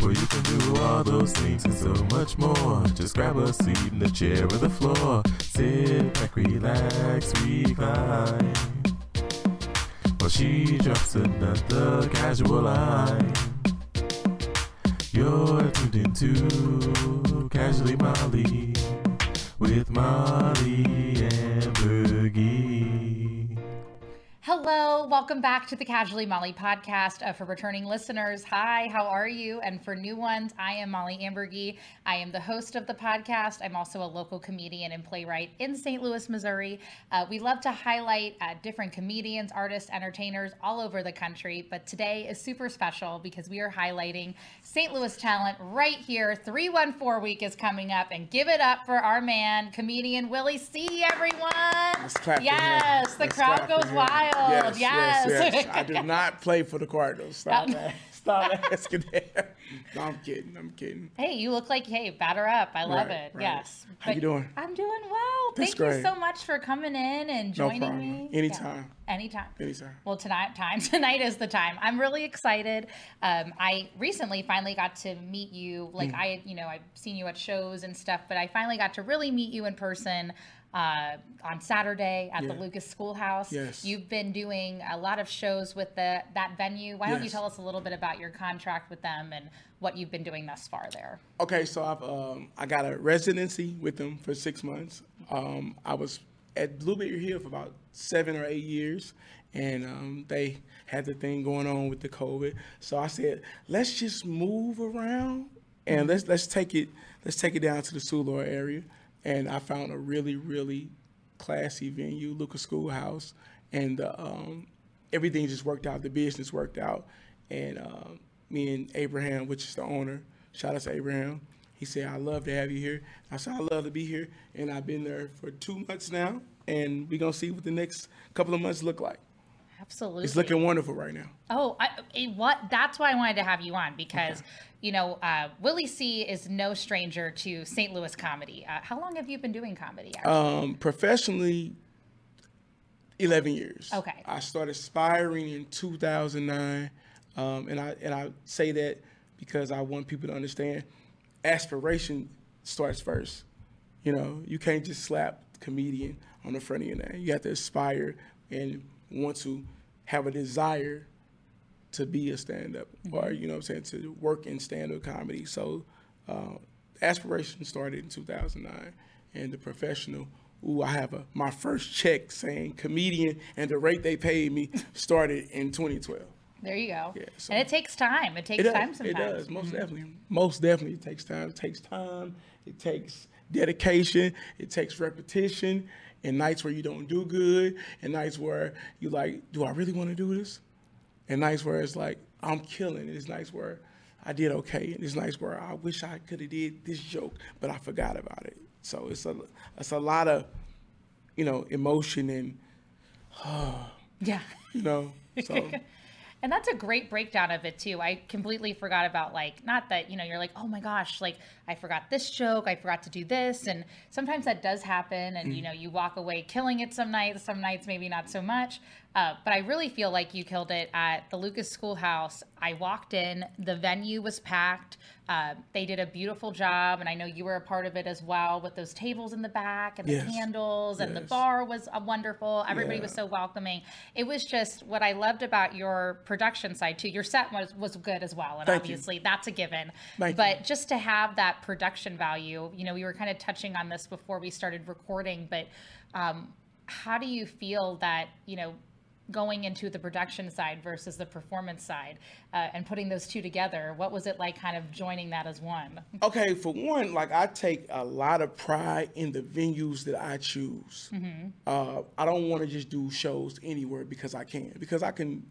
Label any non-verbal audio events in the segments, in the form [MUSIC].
Well, you can do all those things and so much more. Just grab a seat in the chair or the floor. Sit back, relax, recline. Well, she drops another casual line. You're tuned into Casually Mollie with Mollie and Bergie. Hello, welcome back to the Casually Mollie podcast. Uh, for returning listeners, hi, how are you? And for new ones, I am Mollie Ambergy. I am the host of the podcast. I'm also a local comedian and playwright in St. Louis, Missouri. Uh, we love to highlight uh, different comedians, artists, entertainers all over the country. But today is super special because we are highlighting St. Louis talent right here. 314 week is coming up, and give it up for our man, comedian Willie C. Everyone. Let's clap for him. yes, the Let's crowd goes wild. Yes, Yes. yes, yes. [LAUGHS] I did not play for the Cardinals. Stop that. Stop [LAUGHS] asking that. No, I'm kidding. I'm kidding. Hey, you look like hey, batter up. I love Right, it. right. Yes. How you doing? I'm doing well. That's Thank you so much for coming in and No joining problem. me. Anytime. Yeah, anytime. Anytime. Well, tonight time [LAUGHS] tonight is the time. I'm really excited. Um, I recently finally got to meet you. Like I, you know, I've seen you at shows and stuff, but I finally got to really meet you in person uh, on Saturday at the Lucas Schoolhouse. Yes. You've been doing a lot of shows with the that venue. Why don't you tell us a little bit about your contract with them and what you've been doing thus far there? Okay, so I've um, I got a residency with them for six months. Um, I was at Blueberry Hill for about seven or eight years, and um, they had the thing going on with the COVID. So I said, let's just move around and let's let's take it let's take it down to the Soulard area. And I found a really really classy venue, Lucas Schoolhouse, and uh, um, everything just worked out. The business worked out, and um, me and Abraham, which is the owner, shout out to Abraham. He said, "I love to have you here." I said, "I love to be here," and I've been there for two months now, and we're gonna see what the next couple of months look like. Absolutely. It's looking wonderful right now. Oh, I, it, what? That's why I wanted to have you on because, you know, uh, Willie C is no stranger to St. Louis comedy. Uh, how long have you been doing comedy? Um, professionally, eleven years. Okay. I started aspiring in two thousand nine, um, and I and I say that because I want people to understand, aspiration starts first. You know, you can't just slap comedian on the front of your name. You have to aspire and want to have a desire to be a stand-up or you know what I'm saying to work in stand-up comedy. So uh, aspiration started in 2009 and the professional ooh I have a my first check saying comedian and the rate they paid me [LAUGHS] started in 2012. there you go. yeah, so- and it takes time. It takes It time sometimes. It does. Most definitely. Most definitely it takes time. It takes time. It takes dedication. It takes repetition. And nights where you don't do good. And nights where you like, do I really want to do this? And nights where it's like, I'm killing. And it's nights where I did okay. And it's nights where I wish I could have did this joke, but I forgot about it. So it's a it's a lot of, you know, emotion and [SIGHS] Yeah. you know. So [LAUGHS] And that's a great breakdown of it too. I completely forgot about like not that, you know, you're like, "Oh my gosh, like I forgot this joke, I forgot to do this." And sometimes that does happen and mm-hmm. you know, you walk away killing it some nights, some nights maybe not so much. Uh, but I really feel like you killed it at the Lucas Schoolhouse. I walked in, the venue was packed. Uh, they did a beautiful job, and I know you were a part of it as well with those tables in the back and the Yes. candles, and the bar was uh, wonderful. Everybody Yeah. was so welcoming. It was just what I loved about your production side too. Your set was was good as well, and Thank you. obviously that's a given. Thank but just to have that production value, you know, we were kind of touching on this before we started recording, but um, how do you feel that you know? Going into the production side versus the performance side, uh, and putting those two together, what was it like, kind of joining that as one? Okay, for one, like I take a lot of pride in the venues that I choose. Uh, I don't want to just do shows anywhere because I can. Because I can,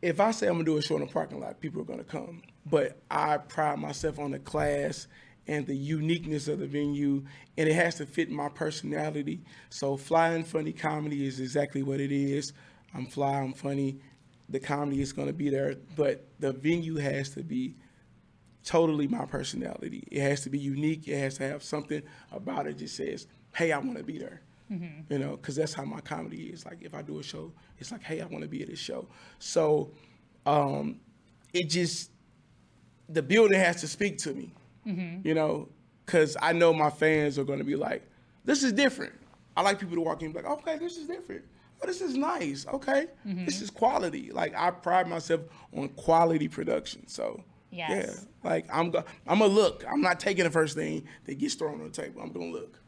if I say I'm gonna do a show in a parking lot, people are gonna come. But I pride myself on the class and the uniqueness of the venue, and it has to fit my personality. So, flying funny comedy is exactly what it is. I'm fly, I'm funny. The comedy is gonna be there, but the venue has to be totally my personality. It has to be unique. It has to have something about it. that says, "Hey, I want to be there." You know, because that's how my comedy is. Like if I do a show, it's like, "Hey, I want to be at this show." So, um, it just the building has to speak to me, Mm-hmm. you know, because I know my fans are going to be like, this is different. I like people to walk in and be like, okay, this is different. Oh, this is nice. Okay, Mm-hmm. this is quality. Like I pride myself on quality production. So Yes. yeah, like I'm go- I'm gonna look. I'm not taking the first thing that gets thrown on the table. I'm gonna look.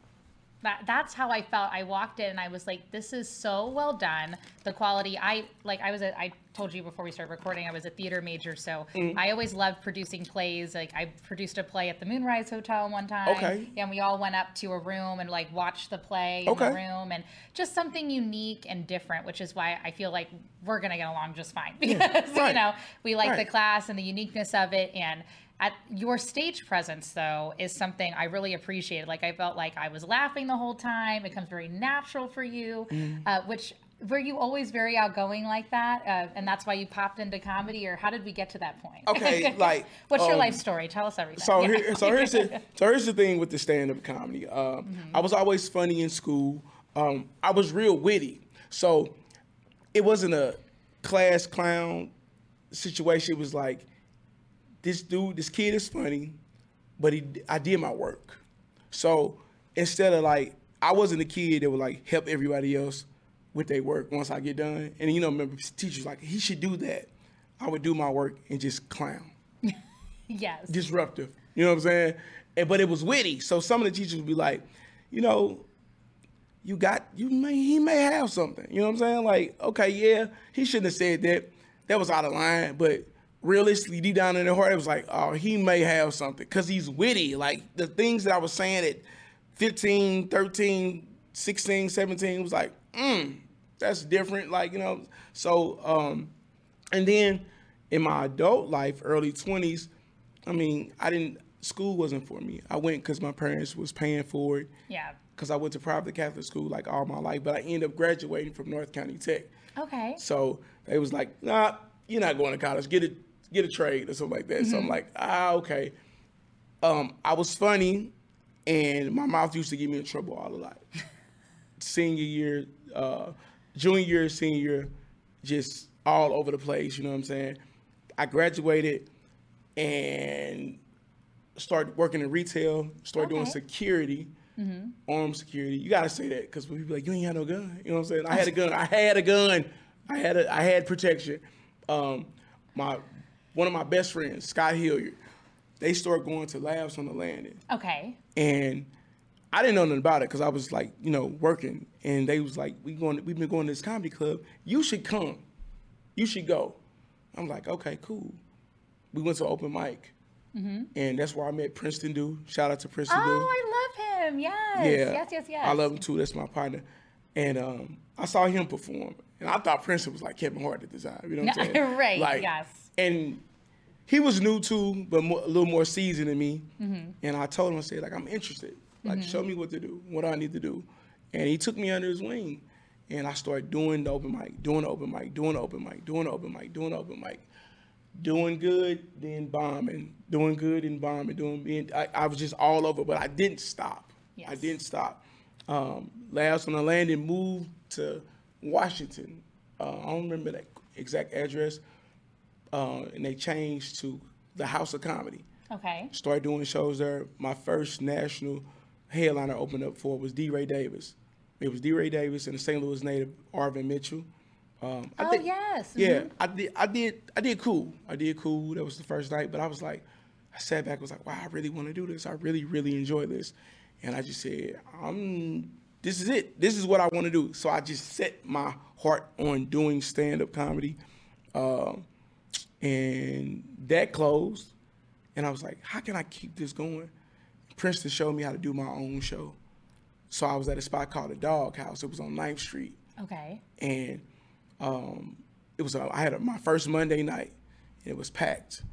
That that's how I felt. I walked in and I was like, this is so well done. The quality, I like, I was a, I told you before we started recording, I was a theater major. So Mm. I always loved producing plays. Like I produced a play at the Moonrise Hotel one time. Okay. And we all went up to a room and like watched the play in Okay. the room and just something unique and different, which is why I feel like we're going to get along just fine [LAUGHS] because, you right. know, we like the class and the uniqueness of it. And at your stage presence though is something I really appreciated. Like I felt like I was laughing the whole time. It comes very natural for you, Mm. uh, which were you always very outgoing like that? Uh, and that's why you popped into comedy or how did we get to that point? Okay, [LAUGHS] like, what's your um, life story? Tell us everything. So Yeah. here, so here's the [LAUGHS] so here's the thing with the stand up comedy. Um, I was always funny in school. Um, I was real witty, so it wasn't a class clown situation. It was like this dude, this kid is funny, but he I did my work. So instead of like I wasn't a kid that would like help everybody else with their work once I get done. And you know, remember teachers like he should do that. I would do my work and just clown [LAUGHS] yes. disruptive. You know what I'm saying? And, but it was witty. So some of the teachers would be like, you know, you got you may he may have something. You know what I'm saying? Like, okay, yeah, he shouldn't have said that. That was out of line. But realistically, deep down in their heart, it was like, oh, he may have something because he's witty. Like the things that I was saying at 15, 13, 16, 17 was like, mm, that's different. Like, you know, so um, and then in my adult life, early 20s, I mean, I didn't, school wasn't for me. I went because my parents was paying for it Yeah. because I went to private Catholic school like all my life, but I ended up graduating from North County Tech. Okay. So they was like, nah, you're not going to college. Get a, get a trade or something like that. So I'm like, ah, okay. Um, I was funny and my mouth used to get me in trouble all the lot. [LAUGHS] Senior year, uh, junior year, senior year, just all over the place, you know what I'm saying? I graduated and started working in retail, started doing Okay. security, armed security. You gotta say that because people be like, you ain't had no gun. You know what I'm saying? I had a [LAUGHS] gun. I had a gun. I had a, I had protection. Um, my one of my best friends, Scott Hilliard, they started going to labs on the landing, Okay. and I didn't know nothing about it because I was like, you know, working, and they was like, we going, we've been going to this comedy club. You should come. You should go. I'm like, okay, cool. We went to open mic, and that's where I met Princeton Do. Shout out to Princeton. Oh, I love him. Yes. Yeah. Yes, yes, yes. I love him too. That's my partner. And um, I saw him perform. And I thought Princeton was like Kevin Hart at the time. You know what I'm [LAUGHS] saying? Right, Like, yes. And he was new too, but more, a little more seasoned than me. Mm-hmm. And I told him, I said, like, I'm interested. Like, show me what to do, what I need to do. And he took me under his wing. And I started doing the open mic, doing the open mic, doing the open mic, doing the open mic, doing the open mic. Doing good, then bombing. Doing good and bombing. Doing being I, I was just all over, but I didn't stop. I didn't stop. Um, last on the landing, moved to Washington. Uh, I don't remember that exact address. Uh, and they changed to the House of Comedy. Okay. Started doing shows there. My first national headliner opened up for was D. Ray Davis. It was D. Ray Davis and the St. Louis native Arvin Mitchell. Um, I Oh, think- yes. Yeah, Mhm. I did. I did. I did cool. I did cool. That was the first night, but I was like, I sat back. And was like, wow, I really want to do this. I really, really enjoy this, and I just said, I'm. This is it. This is what I want to do. So I just set my heart on doing stand-up comedy, um, and that closed. And I was like, how can I keep this going? Princeton showed me how to do my own show. So I was at a spot called the Dog House. It was on 9th Street Okay. and um, it was a, I had a, my first Monday night, and it was packed.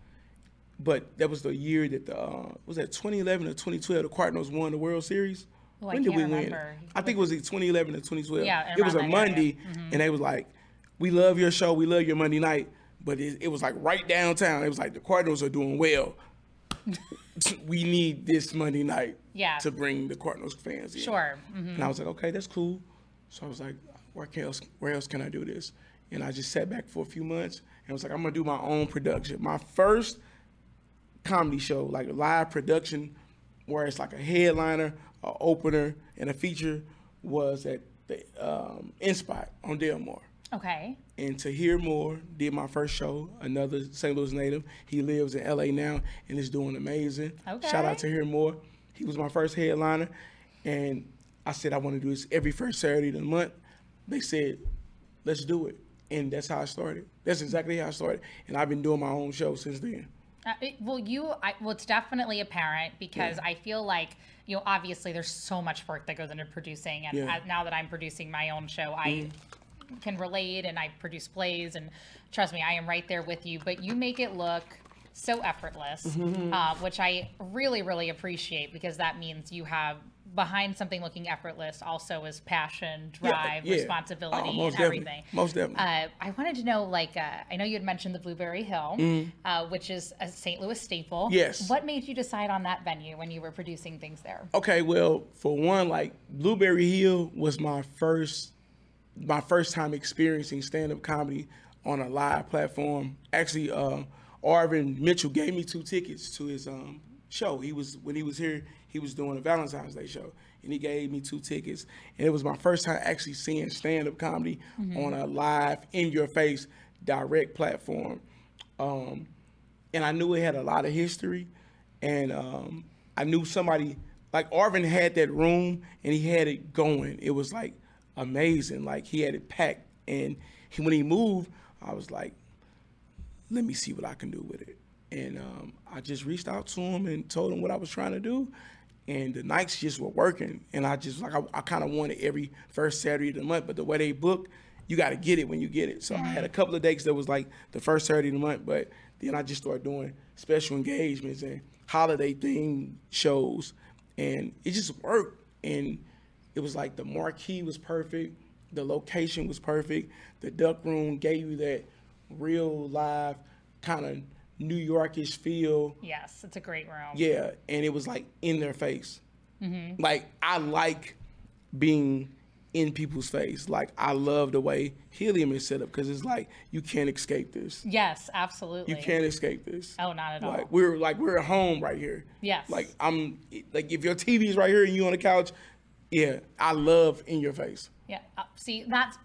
But that was the year that the uh, was that 2011 or 2012 the Cardinals won the World Series. Oh, I can't remember. I think it was 2011 or 2012. Yeah, it was a around that area. Monday, and they was like, "We love your show, we love your Monday night." But it, it was like right downtown. It was like the Cardinals are doing well. [LAUGHS] we need this Monday night Yeah. to bring the Cardinals fans in. Sure. Mhm. And I was like, okay, that's cool. So I was like, where can else, where else can I do this? And I just sat back for a few months and was like, I'm gonna do my own production. My first comedy show, like a live production, where it's like a headliner, a opener, and a feature, was at the um, Inspot on Delmar. Okay. And to hear more, did my first show. Another St. Louis native. He lives in LA now and is doing amazing. Okay. Shout out to Hear More. He was my first headliner, and I said I want to do this every first Saturday of the month. They said, let's do it, and that's how I started. That's exactly how I started, and I've been doing my own show since then. Uh, it, well, you, I, well, it's definitely apparent because Yeah. I feel like, you know, obviously there's so much work that goes into producing. And Yeah. Mm-hmm. uh, now that I'm producing my own show, I can relate and I produce plays. And trust me, I am right there with you. But you make it look so effortless, Mm-hmm. uh, which I really, really appreciate because that means you have behind something looking effortless also is passion, drive, yeah. responsibility, Oh, and most definitely. everything. Most definitely. Uh, I wanted to know, like, uh, I know you had mentioned the Blueberry Hill, uh, which is a St. Louis staple. Yes. What made you decide on that venue when you were producing things there? Okay, well, for one, like Blueberry Hill was my first my first time experiencing stand up comedy on a live platform. Actually, uh, Arvin Mitchell gave me two tickets to his um, show. He was when he was here, he was doing a Valentine's Day show, and he gave me two tickets. And it was my first time actually seeing stand up comedy on a live, in your face, direct platform. Um, and I knew it had a lot of history, and um, I knew somebody like Arvin had that room and he had it going. It was like amazing. Like he had it packed, and he, when he moved, I was like, "Let me see what I can do with it." And um, I just reached out to him and told him what I was trying to do, and the nights just were working. And I just like I, I kind of wanted every first Saturday of the month, but the way they book, you got to get it when you get it. So I had a couple of dates that was like the first Saturday of the month, but then I just started doing special engagements and holiday themed shows, and it just worked. And it was like the marquee was perfect, the location was perfect, the duck room gave you that real live kind of New Yorkish feel. Yes, it's a great room. Yeah, and it was like in their face. Mm-hmm. Like I like being in people's face. Like I love the way Helium is set up because it's like you can't escape this. Yes, absolutely. You can't escape this. Oh, not at all. Like we're like we're at home right here. Yes. Like I'm like if your TV's right here and you on the couch, yeah, I love in your face. Yeah. Uh, see, that's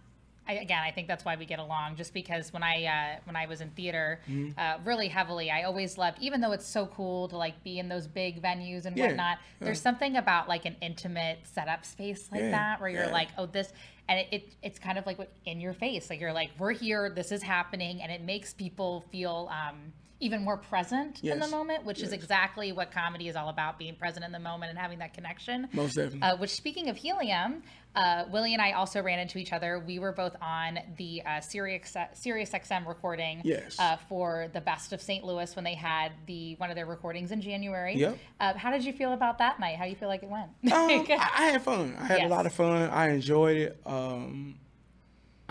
I, again. I think that's why we get along. Just because when I uh, when I was in theater, Mm-hmm. uh, really heavily, I always loved. Even though it's so cool to like be in those big venues and Yeah, whatnot, there's something about like an intimate setup space like Yeah, that where you're like, oh, this. And it, it, it's kind of like what in your face. Like you're like, we're here, this is happening, and it makes people feel um, even more present in the moment, which is exactly what comedy is all about: being present in the moment and having that connection. Most definitely. Uh, which, speaking of helium, uh, Willie and I also ran into each other. We were both on the uh, Sirius Sirius XM recording Yes. uh, for the Best of St. Louis when they had the one of their recordings in January. Yep. Uh, how did you feel about that night? How do you feel like it went? Um, [LAUGHS] I, I had fun. I had Yes. a lot of fun. I enjoyed it. Um,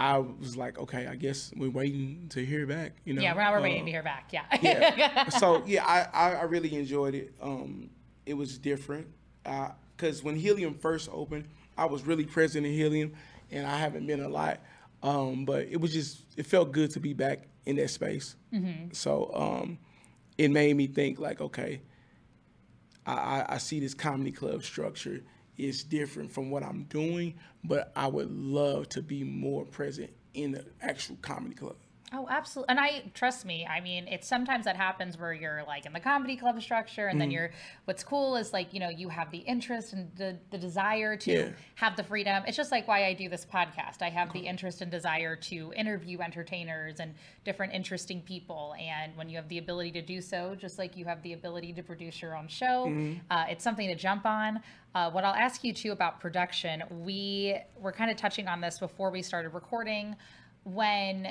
I was like, okay, I guess we're waiting to hear back. You know. yeah, we're Uh, waiting to hear back. Yeah. yeah. [LAUGHS] so yeah, I, I, really enjoyed it. Um, it was different because when Helium first opened, I was really present in Helium, and I haven't been a lot. Um, but it was just it felt good to be back in that space. So um, it made me think like, okay, I, I, I see this comedy club structure is different from what I'm doing, but I would love to be more present in the actual comedy club. Oh, absolutely. And I trust me. I mean, it's sometimes that happens where you're like in the comedy club structure, and Mm-hmm. then you're. What's cool is like you know you have the interest and the the desire to Yeah. have the freedom. It's just like why I do this podcast. I have the interest and desire to interview entertainers and different interesting people. And when you have the ability to do so, just like you have the ability to produce your own show, Mm-hmm. uh, it's something to jump on. Uh, what I'll ask you too about production, we were kind of touching on this before we started recording. When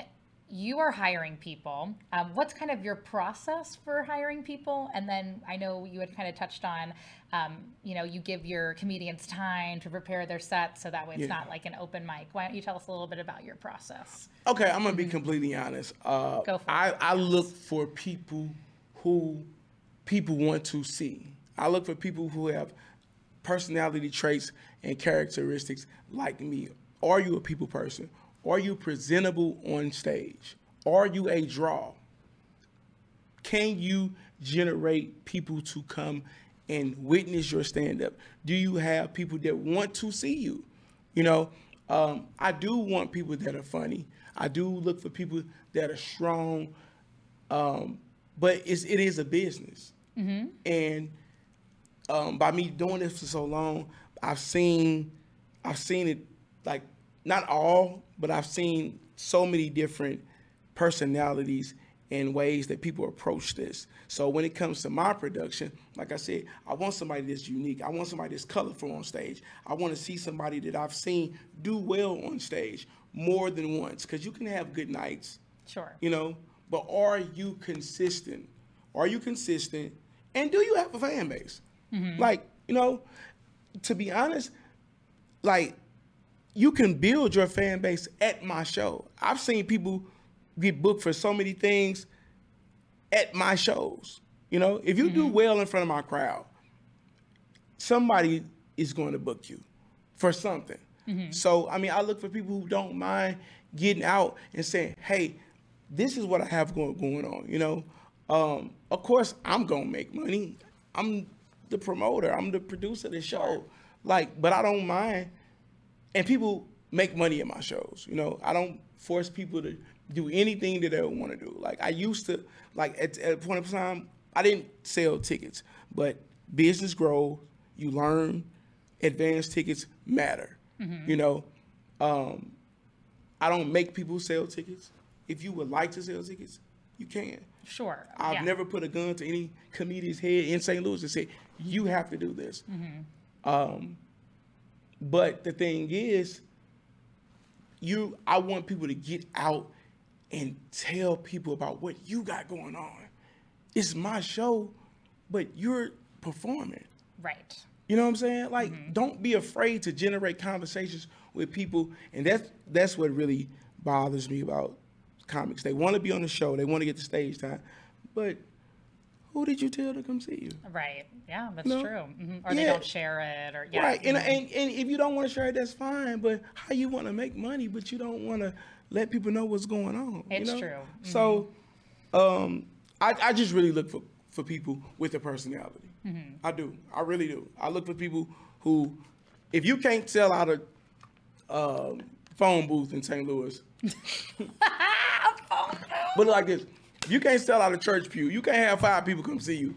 you are hiring people, um, what's kind of your process for hiring people? And then I know you had kind of touched on, um, you know, you give your comedians time to prepare their sets so that way it's Yeah. not like an open mic. Why don't you tell us a little bit about your process? Okay, I'm gonna be completely honest. Uh, Go for I, it. I look for people who people want to see. I look for people who have personality traits and characteristics like me. Are you a people person? Are you presentable on stage? Are you a draw? Can you generate people to come and witness your stand up? Do you have people that want to see you? You know, um, I do want people that are funny. I do look for people that are strong. Um, but it's, it is a business. And um, by me doing this for so long, I've seen, I've seen it like not all, but I've seen so many different personalities and ways that people approach this. So when it comes to my production, like I said, I want somebody that's unique. I want somebody that's colorful on stage. I want to see somebody that I've seen do well on stage more than once. Because you can have good nights, Sure. you know, but are you consistent? Are you consistent? And do you have a fan base? Mm-hmm. Like, you know, to be honest, like you can build your fan base at my show. I've seen people get booked for so many things at my shows. You know, if you do well in front of my crowd, somebody is going to book you for something. So, I mean, I look for people who don't mind getting out and saying, "Hey, this is what I have going going on." You know, um, of course, I'm gonna make money. I'm the promoter. I'm the producer of the show. Like, but I don't mind. And people make money at my shows. You know, I don't force people to do anything that they want to do. Like I used to, like at, at a point of time, I didn't sell tickets, but business grows. You learn. Advanced tickets matter. You know, um, I don't make people sell tickets. If you would like to sell tickets, you can. Sure. I've yeah. never put a gun to any comedian's head in St. Louis and say, you have to do this. Um, but the thing is, you I want people to get out and tell people about what you got going on. It's my show, but you're performing. Right. You know what I'm saying? Like, mm-hmm. don't be afraid to generate conversations with people, and that's that's what really bothers me about comics. They want to be on the show, they want to get the stage time, but who did you tell to come see you? Right. Yeah, that's No. true. hmm Or they don't share it, or yeah. Right, and, mhm. and and if you don't want to share it, that's fine. But how you want to make money, but you don't want to let people know what's going on? you It's know? true. So, um, I I just really look for for people with a personality. Mm-hmm. I do. I really do. I look for people who, if you can't sell out a um, phone booth in St. Louis, [LAUGHS] but like this, you can't sell out a church pew, you can't have five people come see you.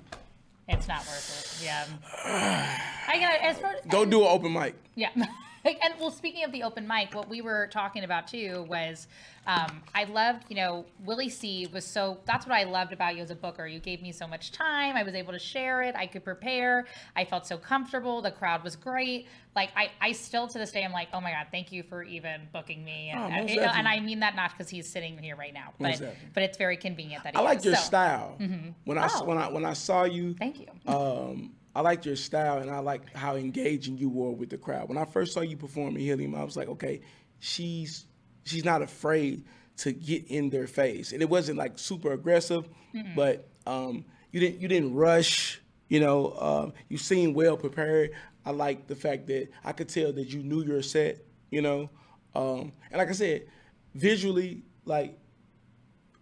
It's not worth it. Yeah. [SIGHS] I got as far Go do an open mic. Yeah. [LAUGHS] and well, speaking of the open mic, what we were talking about too was um, I loved, you know, Willie C was so, that's what I loved about you as a booker. You gave me so much time. I was able to share it. I could prepare. I felt so comfortable. The crowd was great. Like, I, I still to this day, I'm like, oh my God, thank you for even booking me. And, Oh, and, you know, and. I mean that not because he's sitting here right now, but, but it's very convenient that he I like is. your So, style. When I Oh. when I when I saw you, Thank you. um, I liked your style and I like how engaging you were with the crowd. When I first saw you perform in Helium, I was like, okay, she's she's not afraid to get in their face, and it wasn't like super aggressive, but um, you didn't you didn't rush. You know, um, you seemed well prepared. I like the fact that I could tell that you knew your set. You know, um, and like I said, visually, like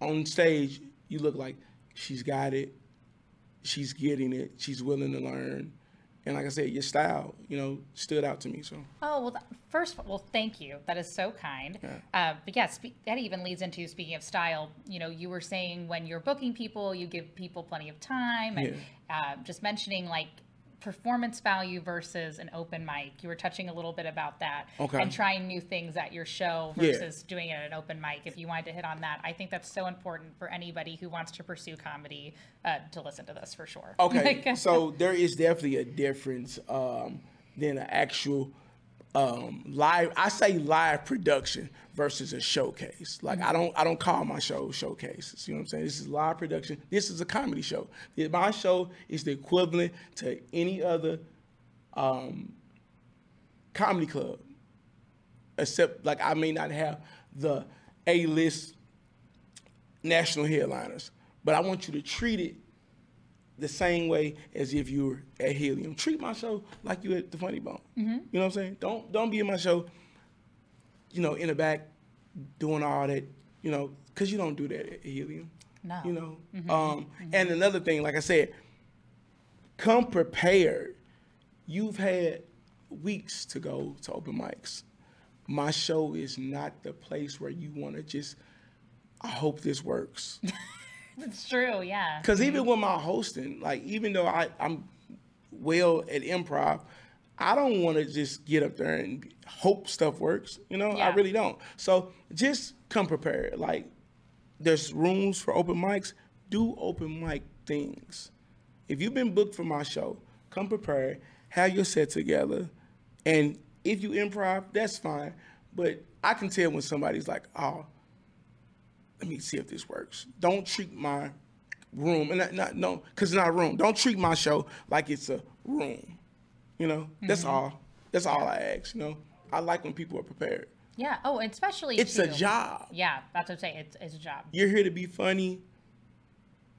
on stage, you look like she's got it she's getting it. She's willing to learn. And like I said, your style, you know, stood out to me. So Oh well, first, well, thank you. That is so kind. Uh, but yeah, spe- that even leads into speaking of style. You know, you were saying when you're booking people, you give people plenty of time, and uh, just mentioning like performance value versus an open mic. You were touching a little bit about that, Okay. and trying new things at your show Yeah. versus doing it at an open mic. If you wanted to hit on that, I think that's so important for anybody who wants to pursue comedy uh, to listen to this for sure. okay, [LAUGHS] so there is definitely a difference um, than an actual um, live. I say live production versus a showcase. Like I don't I don't call my show showcases. You know what I'm saying? This is live production. This is a comedy show. My show is the equivalent to any other um, comedy club. except like I may not have the A list national headliners, but I want you to treat it the same way as if you were at Helium. Treat my show like you at the Funny Bone. Mm-hmm. You know what I'm saying? Don't don't be in my show, you know, in the back doing all that, you know, because you don't do that at Helium. No. You know. Mm-hmm. Um, mm-hmm. and another thing, like I said, come prepared. You've had weeks to go to open mics. My show is not the place where you want to just. I hope this works. [LAUGHS] [LAUGHS] It's true. Yeah. Because even mm-hmm. with my hosting, like even though I, I'm well at improv, I don't want to just get up there and hope stuff works. You know, I really don't. So just come prepared. Like there's rooms for open mics. Do open mic things. If you've been booked for my show, come prepared. Have your set together, and if you improv, that's fine. But I can tell when somebody's like, "Oh, let me see if this works." Don't treat my room and not, not no, because it's not a room. Don't treat my show like it's a room. You know, that's mm-hmm. all. That's all I ask. You know, I like when people are prepared. Yeah. Oh, and especially It's a job. Yeah, that's what I'm saying. It's it's a job. You're here to be funny.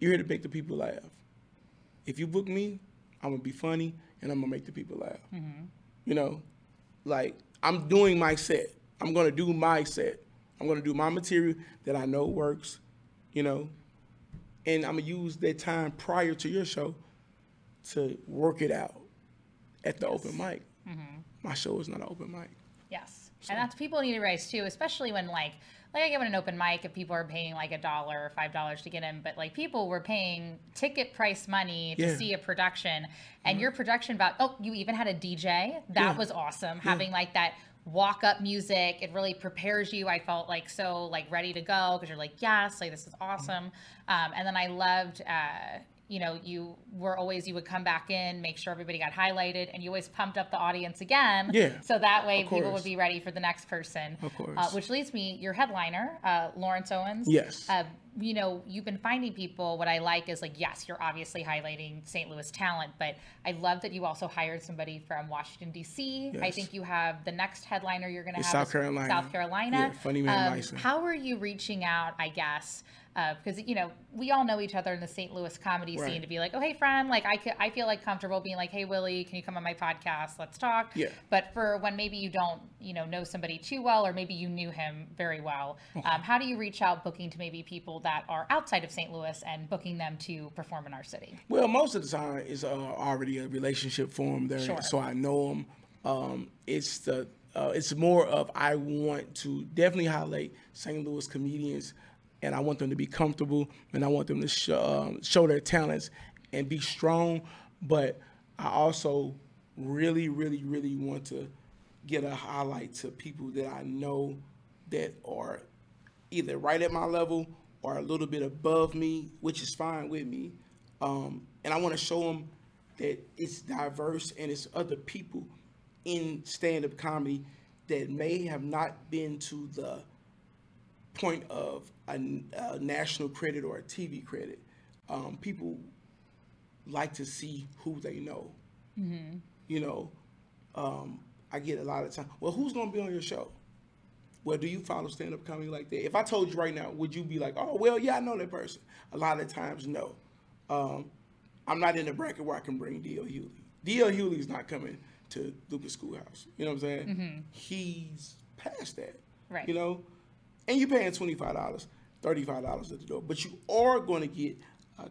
You're here to make the people laugh. If you book me, I'm gonna be funny and I'm gonna make the people laugh. Mm-hmm. You know, like I'm doing my set. I'm gonna do my set. I'm gonna do my material that I know works. You know, and I'm gonna use that time prior to your show to work it out at the open mic. Mm-hmm. My show is not an open mic. Yes. And that's people need to realize too, especially when like like I get on an open mic if people are paying like a dollar or five dollars to get in, but like people were paying ticket price money to Yeah. see a production and mm-hmm. your production about oh, you even had a DJ. That Yeah. was awesome. Having like that walk up music, it really prepares you. I felt like so like ready to go because you're like, yes, like this is awesome. Um, and then I loved uh you know, you were always you would come back in, make sure everybody got highlighted, and you always pumped up the audience again. Yeah. So that way people would be ready for the next person. Of course. Uh, which leads me, your headliner, uh, Lawrence Owens. Yes. Uh, you know, you've been finding people. What I like is like, yes, you're obviously highlighting St. Louis talent, but I love that you also hired somebody from Washington D.C. I think you have the next headliner you're going to have South Carolina. South Carolina. Yeah, Funny Man Um, How are you reaching out? I guess. Because you know we all know each other in the St. Louis comedy Right. scene to be like, oh hey friend, like I could, I feel like comfortable being like, hey Willie, can you come on my podcast? Let's talk. Yeah. But for when maybe you don't, you know, know somebody too well, or maybe you knew him very well, um, how do you reach out booking to maybe people that are outside of St. Louis and booking them to perform in our city? Well, most of the time it's uh, already a relationship formed there, Sure. so I know them. Um, it's the uh, it's more of I want to definitely highlight St. Louis comedians, and I want them to be comfortable, and I want them to sh- um, show their talents and be strong. But I also really, really, really want to get a highlight to people that I know that are either right at my level or a little bit above me, which is fine with me. Um, and I want to show them that it's diverse and it's other people in stand-up comedy that may have not been to the point of a, a national credit or a TV credit. Um, people like to see who they know. You know, um, I get a lot of time. Well, who's gonna be on your show? Well, do you follow stand up comedy like that? If I told you right now, would you be like, oh, well, yeah, I know that person? A lot of times, no. Um, I'm not in the bracket where I can bring D.L. Hughley. D.L. Hughley's not coming to Lucas Schoolhouse. You know what I'm saying? He's past that. Right. You know? And you're paying $25, $35 at the door. But you are going to get a,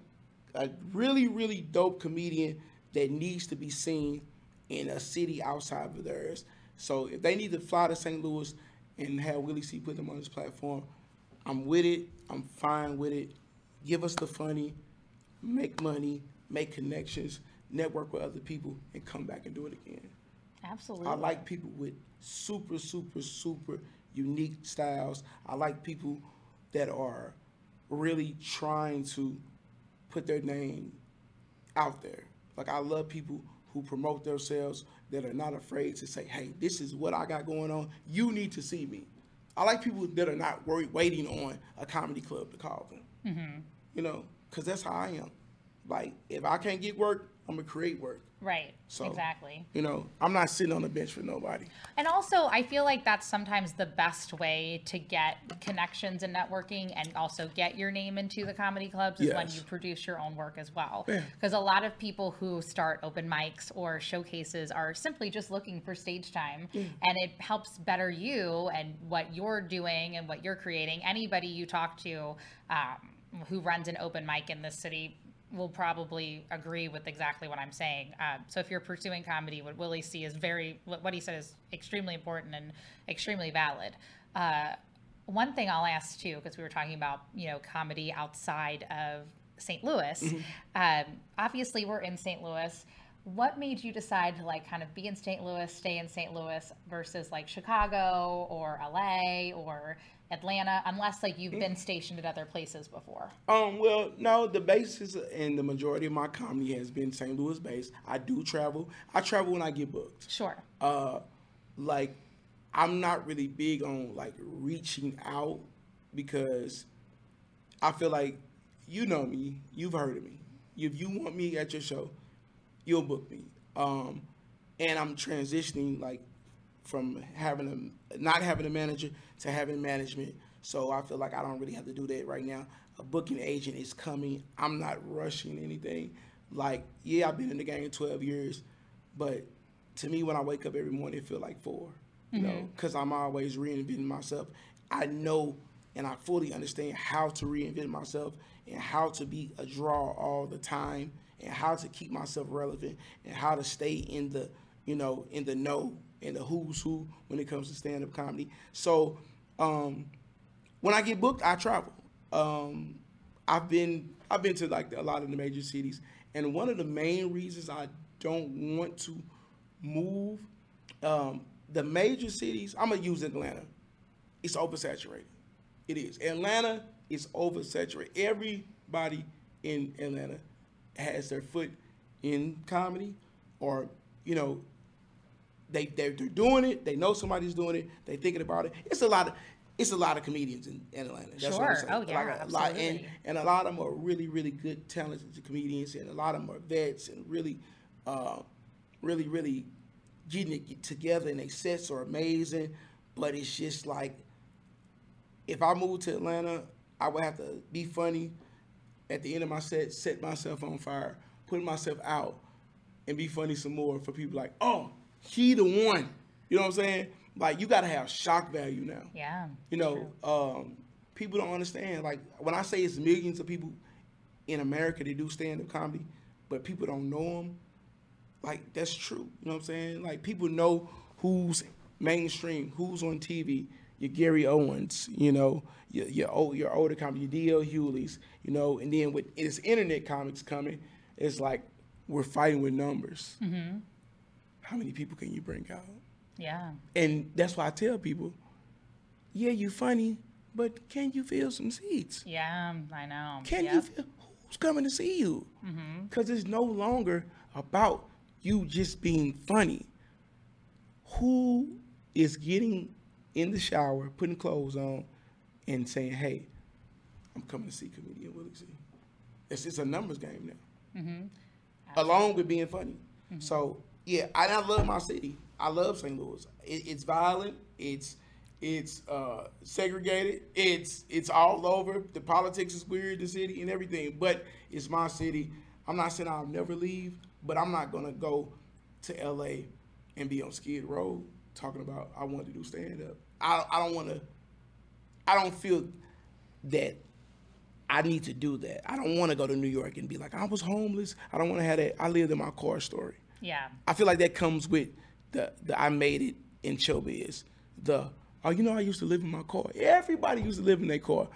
a really, really dope comedian that needs to be seen in a city outside of theirs. So if they need to fly to St. Louis and have Willie C put them on this platform, I'm with it. I'm fine with it. Give us the funny, make money, make connections, network with other people, and come back and do it again. Absolutely. I like people with super, super, super unique styles. I like people that are really trying to put their name out there. Like I love people who promote themselves that are not afraid to say, "Hey, this is what I got going on. You need to see me." I like people that are not worried, waiting on a comedy club to call them. Mm-hmm. You know, because that's how I am. Like if I can't get work, I'm gonna create work. Right. So- exactly. You know, I'm not sitting on the bench for nobody. And also, I feel like that's sometimes the best way to get connections and networking and also get your name into the comedy clubs is when you produce your own work as well. Yeah. Because a lot of people who start open mics or showcases are simply just looking for stage time. And it helps better you and what you're doing and what you're creating. Anybody you talk to, um, who runs an open mic in this city will probably agree with exactly what I'm saying. Um, so if you're pursuing comedy, what Willie C is very what he said is extremely important and extremely valid. Uh, one thing I'll ask too, because we were talking about you know comedy outside of St. Louis. Um, obviously, we're in St. Louis. What made you decide to like kind of be in St. Louis, stay in St. Louis versus like Chicago or LA or Atlanta, unless like you've been stationed at other places before? Um, well, no, the basis and the majority of my comedy has been St. Louis based. I do travel. I travel when I get booked. Sure. Uh, like, I'm not really big on like reaching out because I feel like you know me, you've heard of me. If you want me at your show, you'll book me. Um, and I'm transitioning like from having a not having a manager to having management. So I feel like I don't really have to do that right now. A booking agent is coming. I'm not rushing anything. Like, yeah, I've been in the game 12 years, but to me, when I wake up every morning, it feel like four. You know, because I'm always reinventing myself. I know and I fully understand how to reinvent myself and how to be a draw all the time and how to keep myself relevant and how to stay in the you know in the know and the who's who when it comes to stand up comedy. So um, when I get booked, I travel. Um, I've been I've been to like a lot of the major cities, and one of the main reasons I don't want to move um, the major cities. I'm gonna use Atlanta. It's oversaturated. It is. Atlanta is oversaturated. Everybody in Atlanta has their foot in comedy, or you know, they they're, they're doing it. They know somebody's doing it. They thinking about it. It's a lot of it's a lot of comedians in, in Atlanta. That's Sure. Oh, Like, yeah, a lot, and and a lot of them are really really good talented comedians, and a lot of them are vets and really, uh, really really getting it together. And their sets are amazing, but it's just like if I moved to Atlanta, I would have to be funny at the end of my set, set myself on fire, put myself out, and be funny some more for people like, oh, he the one. You know what I'm saying? Like you gotta have shock value now. Yeah. You know, um, people don't understand. Like when I say it's millions of people in America that do stand up comedy, but people don't know them. Like that's true. You know what I'm saying? Like people know who's mainstream, who's on TV. Your Gary Owens, you know, your your, old, your older comedy, your D.L. Hughleys, you know, and then with this internet comics coming, it's like we're fighting with numbers. Mm-hmm. How many people can you bring out? Yeah. And that's why I tell people, yeah, you funny, but can you fill some seats? Yeah. I know. Can Yep. you feel who's coming to see you? Mm-hmm. Because it's no longer about you just being funny. Who is getting in the shower, putting clothes on, and saying, "Hey, I'm coming to see comedian Willie C." It's it's a numbers game now. Along with being funny. So yeah, I, I love my city. I love St. Louis. It, it's violent. It's it's uh, segregated. It's it's all over. The politics is weird. The city and everything, but it's my city. I'm not saying I'll never leave, but I'm not gonna go to LA and be on Skid Row talking about I want to do stand up. I I don't want to. I don't feel that I need to do that. I don't want to go to New York and be like I was homeless. I don't want to have that. I lived in my car story. Yeah. I feel like that comes with the the I made it in showbiz. The oh, you know, I used to live in my car. Everybody used to live in their car,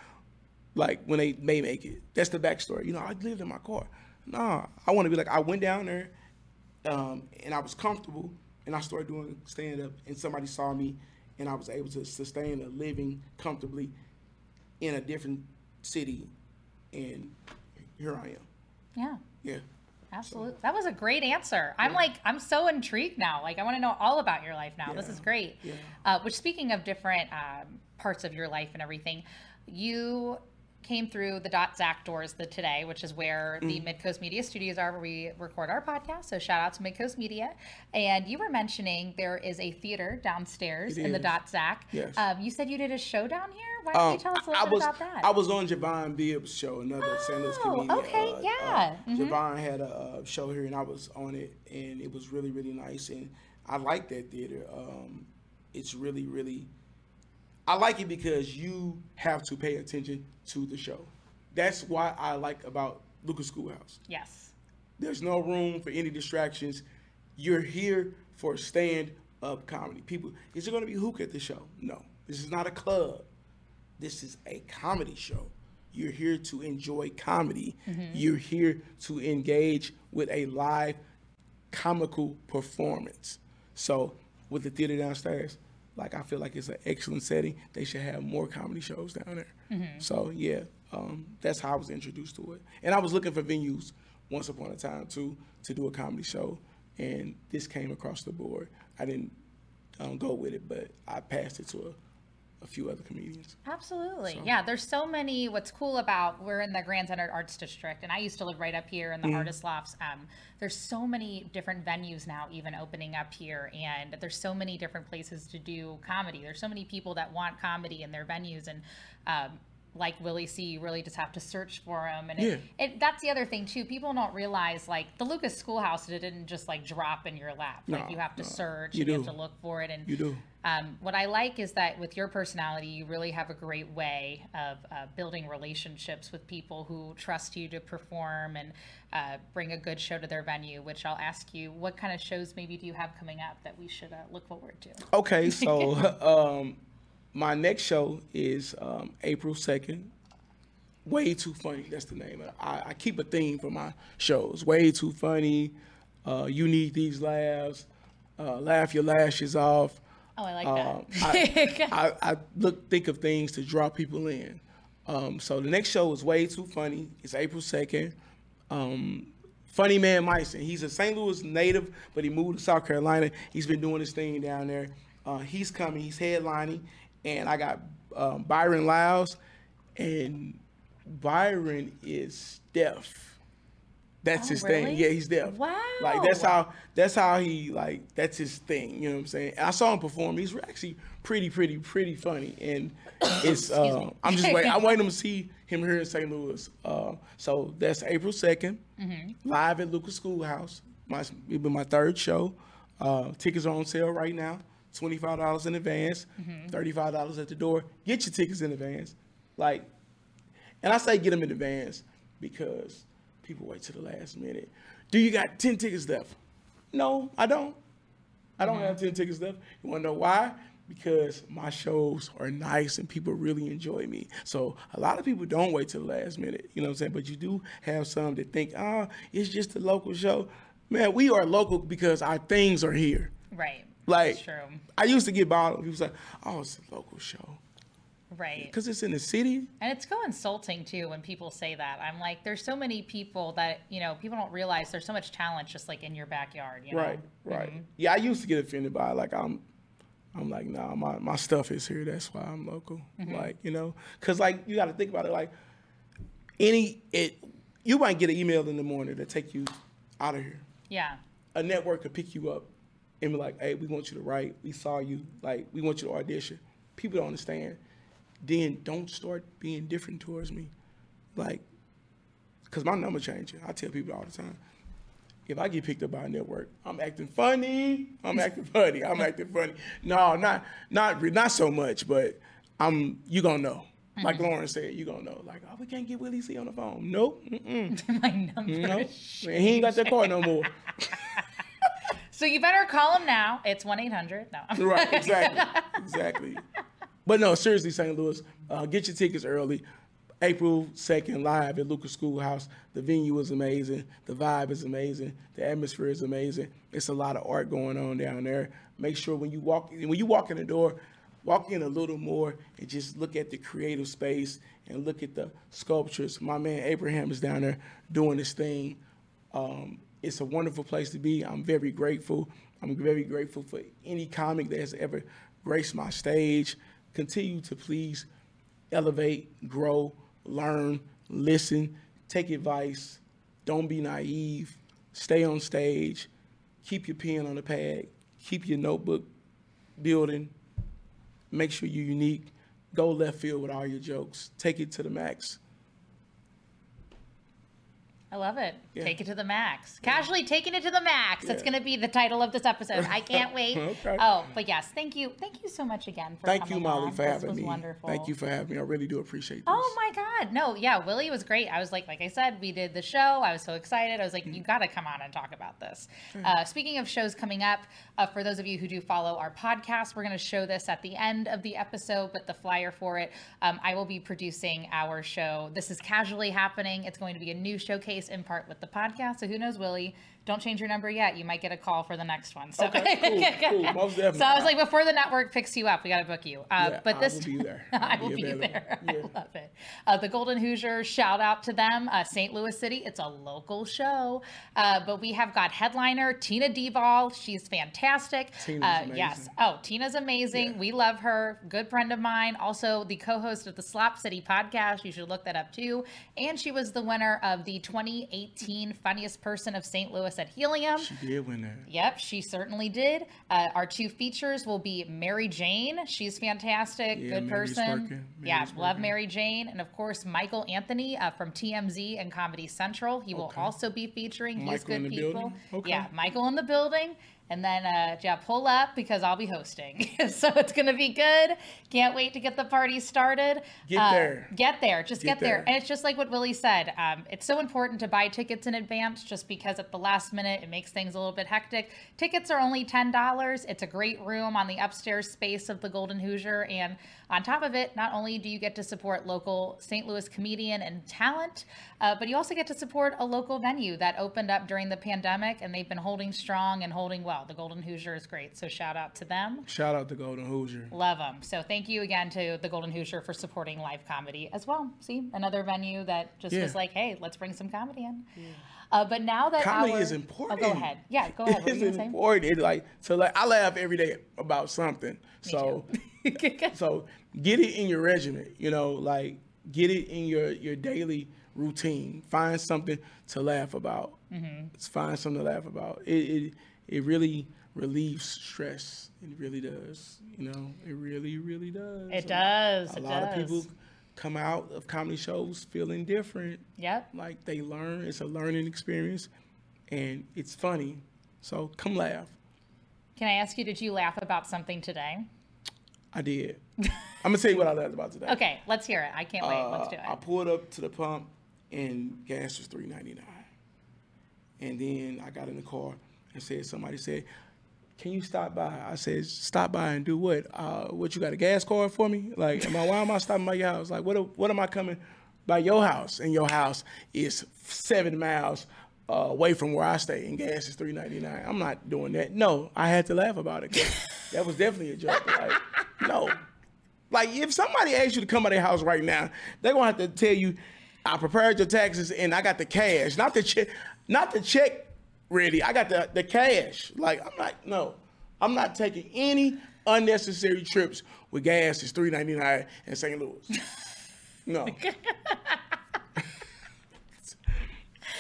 like when they may make it. That's the backstory. You know, I lived in my car. Nah, I want to be like I went down there, um, and I was comfortable, and I started doing stand up, and somebody saw me, and I was able to sustain a living comfortably in a different city, and here I am. Yeah. Yeah. Absolutely. That was a great answer. I'm like, I'm so intrigued now. Like, I want to know all about your life now. This is great. Yeah. Uh, which, speaking of different um, parts of your life and everything, you came through the .ZACK doors the today, which is where the Mm. Midcoast Media Studios are, where we record our podcast. So shout out to Midcoast Media. And you were mentioning there is a theater downstairs It in the. .ZACK. Yes. Um, you said you did a show down here. Why don't you Um, tell us a I little bit was, about that? I was on Javon Bibbs' show, another St. Louis Oh, comedian. okay, uh, yeah. Uh, Javon had a uh, show here, and I was on it, and it was really, really nice. And I like that theater. Um, it's really, really. I like it because you have to pay attention to the show. that's why I like about Lucas Schoolhouse. Yes. There's no room for any distractions. You're here for stand up comedy. People, is there going to be hook at the show? No. This is not a club. This is a comedy show. You're here to enjoy comedy. Mm-hmm. You're here to engage with a live comical performance. So, with the theater downstairs, like I feel like it's an excellent setting. They should have more comedy shows down there. So yeah, um, that's how I was introduced to it. And I was looking for venues once upon a time too to do a comedy show, and this came across the board. I didn't um, go with it, but I passed it to a, a few other comedians. Absolutely. Yeah, there's so many. What's cool about we're in the Grand Center Arts District, and I used to live right up here in the Artist Lofts. Um, there's so many different venues now, even opening up here, and there's so many different places to do comedy. There's so many people that want comedy in their venues, and um, like Willie C, you really just have to search for them. And it, it, that's the other thing too. People don't realize like the Lucas Schoolhouse didn't just like drop in your lap. Like No, you have to no. search You and you have to look for it. And You do. um, what I like is that with your personality, you really have a great way of uh, building relationships with people who trust you to perform and uh, bring a good show to their venue. Which I'll ask you, what kind of shows maybe do you have coming up that we should uh, look forward to? Okay, so [LAUGHS] um, my next show is um, April 2nd. Way Too Funny, that's the name. I, I keep a theme for my shows. Way Too Funny, uh, You Need These Laughs, uh, Laugh Your Lashes Off. Oh, I like Um, that. I, [LAUGHS] I, I look think of things to draw people in. Um, so the next show is Way Too Funny. It's April 2nd. Um, Funny Man Myson. He's a St. Louis native, but he moved to South Carolina. He's been doing his thing down there. Uh, he's coming. He's headlining, and I got um, Byron Lyles, and Byron is deaf. That's Oh, his really? thing. Yeah, he's deaf. Wow. Like that's how that's how he like that's his thing. You know what I'm saying? And I saw him perform. He's actually pretty, pretty, pretty funny. And [COUGHS] it's uh. I'm just waiting. I'm [LAUGHS] waiting to see him here in St. Louis. Uh, so that's April 2nd, Mm-hmm. live at Lucas Schoolhouse. My it'll be my third show. Uh, tickets are on sale right now. Twenty five dollars in advance, Mm-hmm. five dollars at the door. Get your tickets in advance. Like and I say get them in advance because people wait to the last minute. Do you got 10 tickets left? No, I don't. I don't have 10 tickets left. You want to know why? Because my shows are nice and people really enjoy me. So a lot of people don't wait to the last minute. You know what I'm saying? But you do have some that think, ah, it's just a local show. Man, we are local because our things are here. right. Like. I used to get bothered. People say, oh, it's a local show. Right. Because it's in the city. And it's so insulting too when people say that. I'm like, there's so many people that you know people don't realize there's so much talent just like in your backyard. You know? Right, right. Mm-hmm. Yeah, I used to get offended by it. like I'm, I'm like, nah, my, my stuff is here. That's why I'm local. Mm-hmm. Like you know, cause like you got to think about it. Like any it, you might get an email in the morning to take you out of here. Yeah. A network could pick you up and be like, hey, we want you to write. We saw you. Like we want you to audition. People don't understand. Then don't start being different towards me, like, cause my number changing. I tell people all the time if I get picked up by a network, I'm acting funny. I'm acting funny. I'm acting funny. No, not not not so much, but I'm you gonna know. Like mm-hmm. Lauren said, you gonna know. Like, oh, we can't get Willie C on the phone. Nope. Mm-mm. [LAUGHS] My number. Nope. [LAUGHS] Man, he ain't got that card no more. [LAUGHS] So you better call them now. It's one eight hundred. No. right. Exactly. [LAUGHS] Exactly. But no, seriously, St. Louis, uh, get your tickets early. April 2nd, live at Lucas Schoolhouse. The venue is amazing. The vibe is amazing. The atmosphere is amazing. It's a lot of art going on down there. Make sure when you walk when you walk in the door, walk in a little more and just look at the creative space and look at the sculptures. My man Abraham is down there doing his thing. Um, it's a wonderful place to be. I'm very grateful. I'm very grateful for any comic that has ever graced my stage. Continue to please elevate, grow, learn, listen, take advice. Don't be naive. Stay on stage. Keep your pen on the pad. Keep your notebook building. Make sure you're unique. Go left field with all your jokes. Take it to the max. I love it. Yeah. Take it to the max. Casually taking it to the max. That's going to be the title of this episode. I can't [LAUGHS] wait. Okay. Oh, but yes, thank you. Thank you so much again for Thank you, Mollie, on. for this having was me. wonderful. Thank you for having me. I really do appreciate this. Oh my God. No, yeah, Willie was great. I was like, like I said, we did the show. I was so excited. I was like, you got to come on and talk about this. Uh, speaking of shows coming up, uh, for those of you who do follow our podcast, we're going to show this at the end of the episode, but the flyer for it, um, I will be producing our show. This is casually happening. It's going to be a new showcase in part with the podcast. So who knows, Willie? Don't change your number yet. You might get a call for the next one. So, Okay, [LAUGHS] cool, cool. Most definitely. so I was like, before the network picks you up, we got to book you. Uh, Yeah, but I this will be [LAUGHS] there. I I'll be be there. Yeah. I love it. Uh, the Golden Hoosiers, shout out to them. Uh, St. Louis City, it's a local show. Uh, but we have got headliner Tina Deval. She's fantastic. Tina's uh, amazing. Yes. Oh, Tina's amazing. Yeah. We love her. Good friend of mine. Also, the co host of the Slop City podcast. You should look that up too. And she was the winner of the 2018 Funniest Person of St. Louis at Helium. She did win that. Yep, she certainly did. Uh, our two features will be Mary Jane. She's fantastic, Yeah, good Mary's person. Yeah, love. Mary Jane. And of course, Michael Anthony uh, from TMZ and Comedy Central. He will Okay. also be featuring. He's good people. Okay. Yeah, Michael in the building. And then, uh, yeah, pull up because I'll be hosting. [LAUGHS] so it's going to be good. Can't wait to get the party started. Get Uh, there. Get there. Just get, Get there. there. And it's just like what Willie said. Um, it's so important to buy tickets in advance just because at the last minute it makes things a little bit hectic. Tickets are only $10. It's a great room on the upstairs space of the Golden Hoosier. And on top of it, not only do you get to support local St. Louis comedian and talent, uh, but you also get to support a local venue that opened up during the pandemic and they've been holding strong and holding well. The Golden Hoosier is great. So shout out to them. Shout out to Golden Hoosier. Love them. So thank you again to the Golden Hoosier for supporting live comedy as well. See, another venue that just Yeah. was like, hey, let's bring some comedy in. Uh, but now that Comedy our- is Oh, important. go ahead. Yeah, go ahead. It's important. Like so like I laugh every day about something. So [LAUGHS] [LAUGHS] so get it in your regimen. You know, like get it in your your daily routine. Find something to laugh about. Mm-hmm. Let's find something to laugh about. It it it really relieves stress. It really does. You know, it really really does. It does. A it lot does. of people come out of comedy shows feeling different Yep. like they learn. It's a learning experience, and it's funny. So come laugh. Can I ask you, did you laugh about something today? I did. I'm gonna tell you what I laughed about today. Okay, let's hear it. I can't wait. let's Uh, do it. I pulled up to the pump, and gas was three ninety nine. And then I got in the car and said, somebody said, "Can you stop by?" I said, "Stop by and do what? Uh, what you got a gas card for me? Like, am I? Why am I stopping by your house? Like, what? What am I coming by your house? And your house is seven miles." Uh, away from where I stay, and gas is three ninety nine. I'm not doing that. No, I had to laugh about it. [LAUGHS] that was definitely a joke. Like, [LAUGHS] no, like if somebody asks you to come to their house right now, they're gonna have to tell you, I prepared your taxes and I got the cash, not the check, not the check ready. I got the the cash. Like I'm not no, I'm not taking any unnecessary trips with gas is three ninety nine in St. Louis. [LAUGHS] No, [LAUGHS]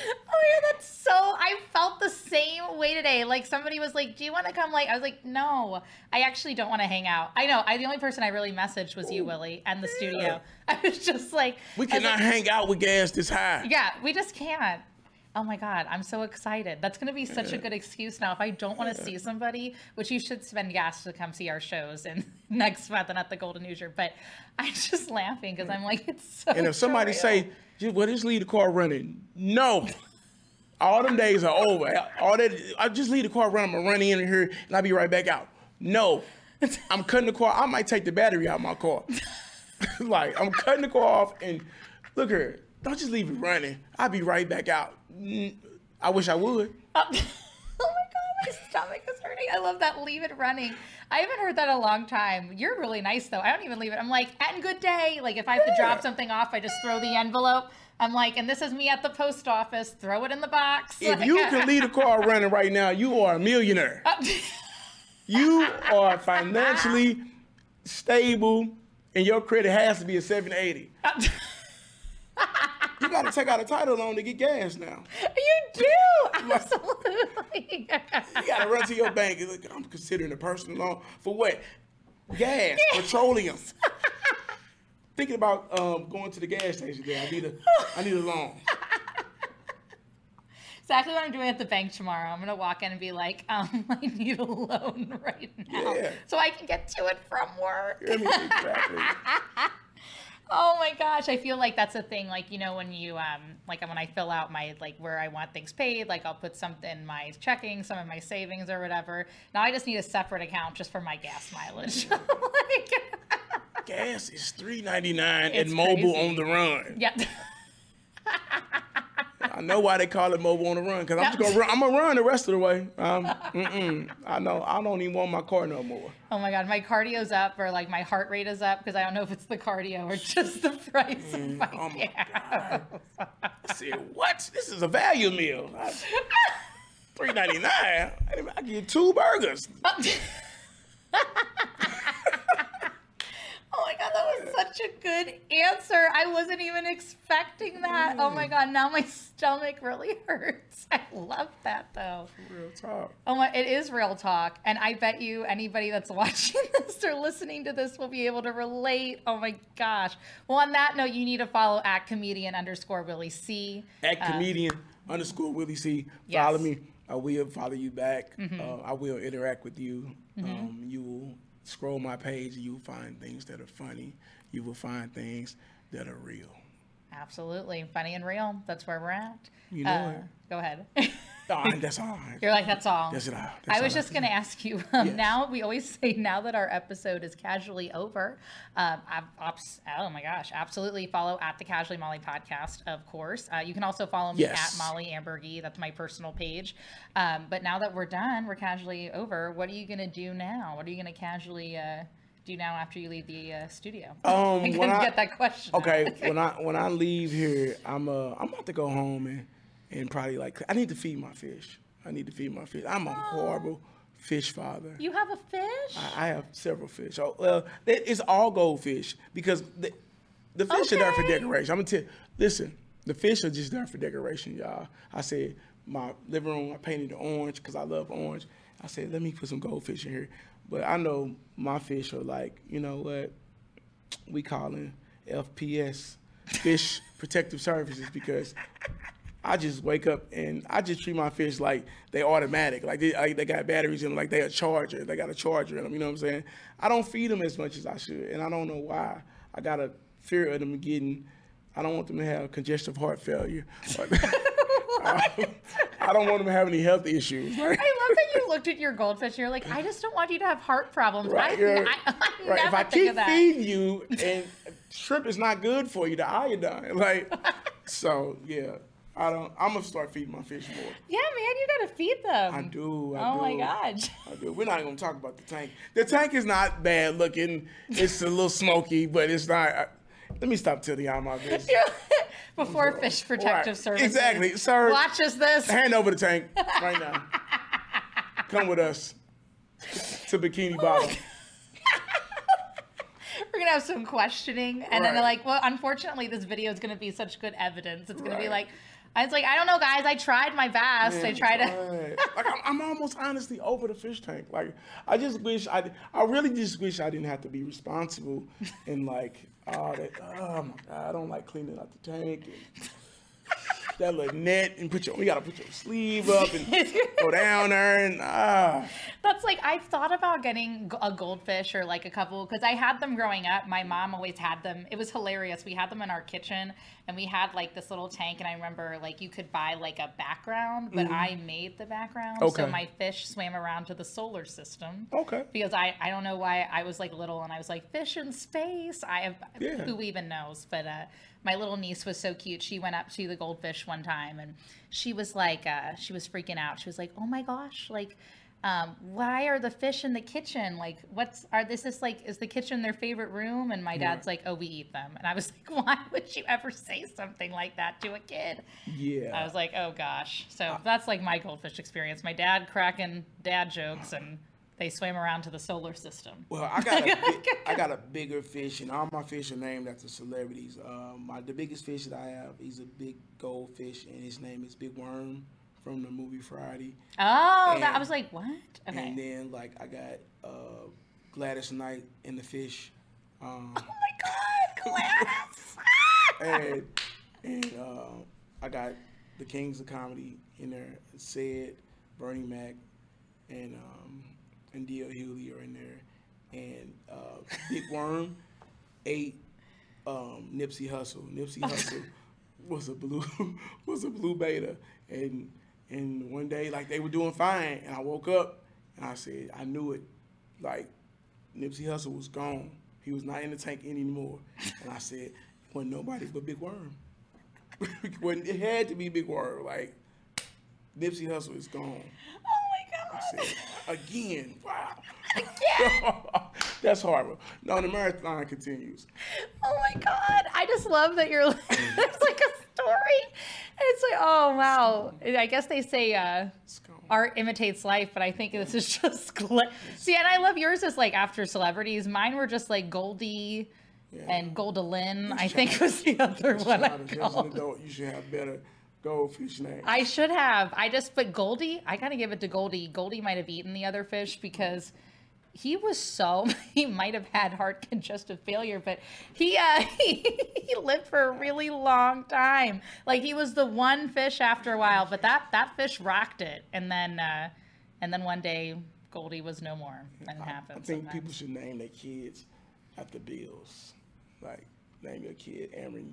Oh yeah, that's so. I felt the same way today. Like somebody was like, "Do you want to come?" Like I was like, "No, I actually don't want to hang out." I know. I the only person I really messaged was you, Willie, and the studio. [LAUGHS] I was just like, we cannot like, hang out with gas this high. Yeah, we just can't. Oh my god, I'm so excited. That's going to be such a good excuse now. If I don't want to see somebody, which you should spend gas to come see our shows in [LAUGHS] next month and at the Golden Hoosier, but I'm just laughing because mm. I'm like, it's so. And if somebody say, "Just- "Well, just leave the car running," no. All them days are over. All that I just leave the car running. I'm gonna run in here and I'll be right back out. No, I'm cutting the car. I might take the battery out of my car. [LAUGHS] like I'm cutting the car off and look here. Don't just leave it running. I'll be right back out. I wish I would. Oh, [LAUGHS] oh my god, my stomach is hurting. I love that. Leave it running. I haven't heard that in a long time. You're really nice though. I don't even leave it. I'm like, and good day. Like if I have to drop something off, I just throw the envelope. I'm like, and this is me at the post office. Throw it in the box. If Like- you [LAUGHS] can leave a car running right now, you are a millionaire. Uh, you [LAUGHS] are financially stable, and your credit has to be a 780. Uh, [LAUGHS] You got to take out a title loan to get gas now. you do [LAUGHS] absolutely. You got to run to your bank and look. I'm considering a personal loan for what? Gas, petroleum. [LAUGHS] Thinking about um, going to the gas station. There, I need a, I need a loan. exactly what I'm doing at the bank tomorrow. I'm gonna walk in and be like, um, [LAUGHS] I need a loan right now, Yeah. so I can get to it from work. Mean, exactly. Oh my gosh, I feel like that's a thing. Like you know, when you um, like when I fill out my like where I want things paid, like I'll put something in my checking, some of my savings or whatever. Now I just need a separate account just for my gas mileage. [LAUGHS] like, Gas is three ninety nine and Mobil crazy. on the run. yeah. [LAUGHS] I know why they call it Mobil on the run because I'm just gonna run. I'm gonna run the rest of the way. Um, mm-mm. I know. I don't even want my car no more. Oh my god, my cardio's up or like my heart rate is up because I don't know if it's the cardio or just the price of my oh my gas. I said, what? This is a value meal. Three ninety nine. I get two burgers. [LAUGHS] Oh my god, that was such a good answer. I wasn't even expecting that. Oh my god, now my stomach really [LAUGHS] hurts. I love that though. Real talk. Oh my, it is real talk, and I bet you anybody that's [LAUGHS] watching this or listening to this will be able to relate. Oh my gosh. Well, on that note, you need to follow at comedian underscore Willie C. At comedian underscore Willie C. Yes. Follow me. I will follow you back. Uh, I will interact with you. Um, you will scroll my page you will find things that are funny. You will find things that are real. Absolutely, funny and real. That's where we're at. You know Uh, it. Go ahead. [LAUGHS] That's all. You're like, that's all. That's it. all. I was all just going to ask you. Um, Yes. Now we always say now that our episode is casually over. Um, oh my gosh, absolutely follow at the Casually Mollie podcast, of course. Uh, you can also follow me Yes. at Mollie Ambergy. That's my personal page. Um, but now that we're done, we're casually over. What are you going to do now? What are you going to casually uh, do now after you leave the uh, studio? [LAUGHS] Um, I couldn't I- get that question. Okay, [LAUGHS] when I when I leave here, I'm uh I'm about to go home and and probably like I need to feed my fish. I need to feed my fish. I'm a oh. horrible fish father. You have a fish? I have several fish. Oh, well, it's all goldfish because the, the fish are there for decoration. I'm gonna tell. Listen, the fish are just there for decoration, y'all. I said my living room. I painted it orange because I love orange. I said let me put some goldfish in here, but I know my fish are like you know what we calling FPS, Fish Protective Services, because I just wake up and I just treat my fish like they automatic, like they like they got batteries in them, like they a charger, they got a charger in them. You know what I'm saying? I don't feed them as much as I should, and I don't know why. I got a fear of them getting. I don't want them to have congestive heart failure. [LAUGHS] I don't want them to have any health issues. I love that you looked at your goldfish. and You're like, I just don't want you to have heart problems. Right, I. I, [LAUGHS] I right. If I keep feeding you, and shrimp is not good for you, the iodine. Like, so yeah, I don't. I'm gonna start feeding my fish more. Yeah, man, you gotta feed them. I do. I oh do. my gosh. I do. We're not gonna talk about the tank. The tank is not bad looking. It's a little smoky, but it's not. I, let me stop telling y'all my business. [LAUGHS] Before Fish Protective Right. Services. Exactly, sir. Watch us this. Hand over the tank right now. [LAUGHS] Come with us to Bikini Bottom. [LAUGHS] We're gonna have some questioning, and then they're like, "Well, unfortunately, this video is gonna be such good evidence. It's gonna be like." I was like, I don't know, guys. I tried my best. I tried to. Like I'm, I'm almost honestly over the fish tank. Like I just wish I, I really just wish I didn't have to be responsible [LAUGHS] and like, oh, that, oh my god, I don't like cleaning out the tank. And, that little net and put your, you gotta put your sleeve up and [LAUGHS] go down there and ah. That's like I've thought about getting a goldfish or like a couple because I had them growing up. My mom always had them. It was hilarious. We had them in our kitchen and we had like this little tank. And I remember like you could buy like a background, but I made the background. So Mm-hmm. My fish swam around to the solar system. Okay. Because I, I don't know why I was like little and I was like fish in space. I have Yeah. who even knows, but uh, my little niece was so cute. She went up to the goldfish one time and she was like uh, she was freaking out. She was like, oh my gosh, like. Um, why are the fish in the kitchen? Like, what's are this? Is like, is the kitchen their favorite room? And my dad's like, oh, we eat them. And I was [LAUGHS] like, why would you ever say something like that to a kid? Yeah. I was like, oh gosh. So that's like my goldfish experience. My dad cracking dad jokes, and they swam around to the solar system. Well, I got a [LAUGHS] big, I got a bigger fish, and all my fish are named after celebrities. Um, my the biggest fish that I have, he's a big goldfish, and his name is Big Worm from the movie Friday. Oh, that, I was like, what? Okay. And then like I got uh, Gladys Knight in the fish, um, oh my God, Gladys! [LAUGHS] and and uh, I got the Kings of Comedy in there. Said Bernie Mac, and um, and D.L. Hughley are in there, and uh, Big [LAUGHS] Worm ate um, Nipsey Hussle. Nipsey Hussle was a blue [LAUGHS] was a blue betta, and and one day like they were doing fine, and I woke up and I said I knew it, like Nipsey Hussle was gone. He was not in the tank anymore, and I said, it "Wasn't nobody but Big Worm." [LAUGHS] it had to be Big Worm, like Nipsey Hussle is gone. Oh my I god. said, again, wow. Again? [LAUGHS] That's horrible. No, the marathon continues. Oh my god. I just love that you're [LAUGHS] it's like a story. It's like, oh wow. I guess they say uh art imitates life, but I think this is [LAUGHS] just see. And I love yours is like after celebrities. Mine were just like Goldie and Golda Lynn. I think was the other one I Childish. As an called. adult, you should have better goldfish names. I should have. I just but Goldie. I gotta give it to Goldie. Goldie might have eaten the other fish because he was so [LAUGHS] he might have had heart congestive failure, but he uh [LAUGHS] he, he lived for a really long time. Like he was the one fish after a while, but that that fish rocked it, and then uh and then one day Goldie was no more. And it I happens. think sometimes. people should name their kids after bills. Like, name your kid Ameren.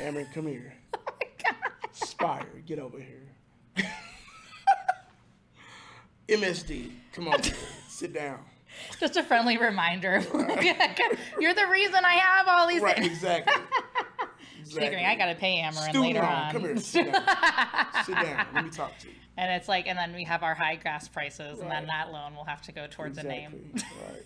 Ameren, come here. [LAUGHS] oh my God. Spire, get over here. MSD, come on, sit down. [LAUGHS] Just a friendly reminder. [LAUGHS] You're the reason I have all these Right, things. exactly. [LAUGHS] Figuring I gotta pay Ameren Student later on. come here, sit down. sit down, let me talk to you. And it's like, and then we have our high gas prices, and then that loan will have to go towards a name. Right.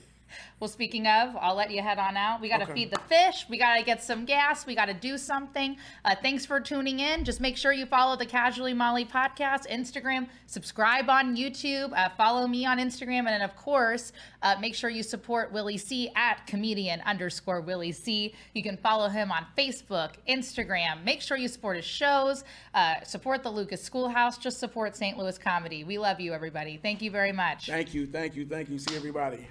Well, speaking of, I'll let you head on out. We got to Okay. feed the fish. We got to get some gas. We got to do something. Uh, thanks for tuning in. Just make sure you follow the Casually Mollie podcast, Instagram, subscribe on YouTube, uh, follow me on Instagram, and then, of course, uh, make sure you support Willie C at comedian underscore Willie C. You can follow him on Facebook, Instagram. Make sure you support his shows, uh, support the Lucas Schoolhouse, just support St. Louis comedy. We love you, everybody. Thank you very much. Thank you, thank you, thank you. See everybody.